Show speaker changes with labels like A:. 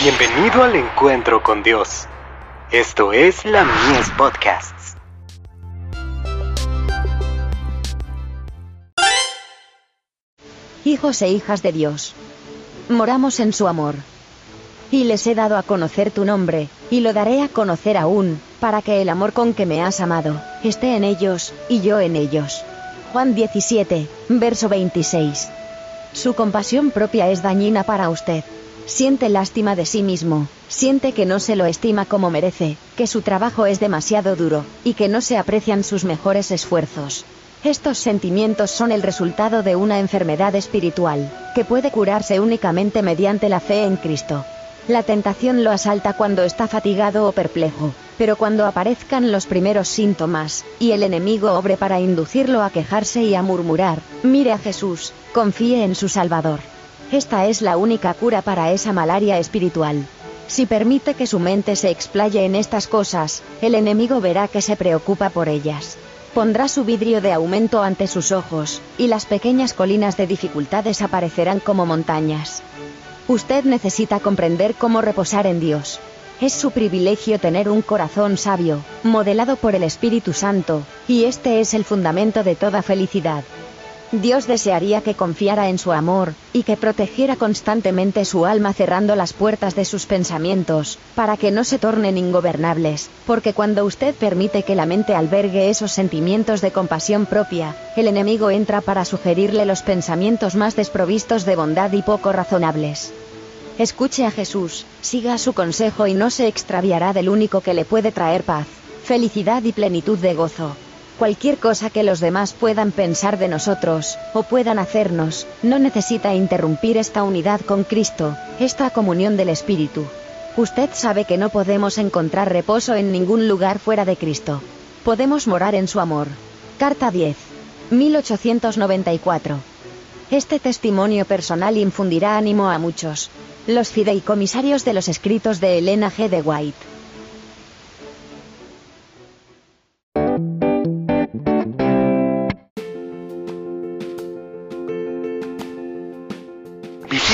A: Bienvenido al encuentro con Dios. Esto es la Mies Podcasts.
B: Hijos e hijas de Dios. Moramos en su amor. Y les he dado a conocer tu nombre, y lo daré a conocer aún, para que el amor con que me has amado, esté en ellos, y yo en ellos. Juan 17, verso 26. Su compasión propia es dañina para usted. Siente lástima de sí mismo, siente que no se lo estima como merece, que su trabajo es demasiado duro, y que no se aprecian sus mejores esfuerzos. Estos sentimientos son el resultado de una enfermedad espiritual, que puede curarse únicamente mediante la fe en Cristo. La tentación lo asalta cuando está fatigado o perplejo, pero cuando aparezcan los primeros síntomas, y el enemigo obre para inducirlo a quejarse y a murmurar, mire a Jesús, confíe en su Salvador. Esta es la única cura para esa malaria espiritual. Si permite que su mente se explaye en estas cosas, el enemigo verá que se preocupa por ellas. Pondrá su vidrio de aumento ante sus ojos, y las pequeñas colinas de dificultades aparecerán como montañas. Usted necesita comprender cómo reposar en Dios. Es su privilegio tener un corazón sabio, modelado por el Espíritu Santo, y este es el fundamento de toda felicidad. Dios desearía que confiara en su amor, y que protegiera constantemente su alma cerrando las puertas de sus pensamientos, para que no se tornen ingobernables, porque cuando usted permite que la mente albergue esos sentimientos de compasión propia, el enemigo entra para sugerirle los pensamientos más desprovistos de bondad y poco razonables. Escuche a Jesús, siga su consejo y no se extraviará del único que le puede traer paz, felicidad y plenitud de gozo. Cualquier cosa que los demás puedan pensar de nosotros, o puedan hacernos, no necesita interrumpir esta unidad con Cristo, esta comunión del Espíritu. Usted sabe que no podemos encontrar reposo en ningún lugar fuera de Cristo. Podemos morar en su amor. Carta 10. 1894. Este testimonio personal infundirá ánimo a muchos. Los fideicomisarios de los escritos de Elena G. de White.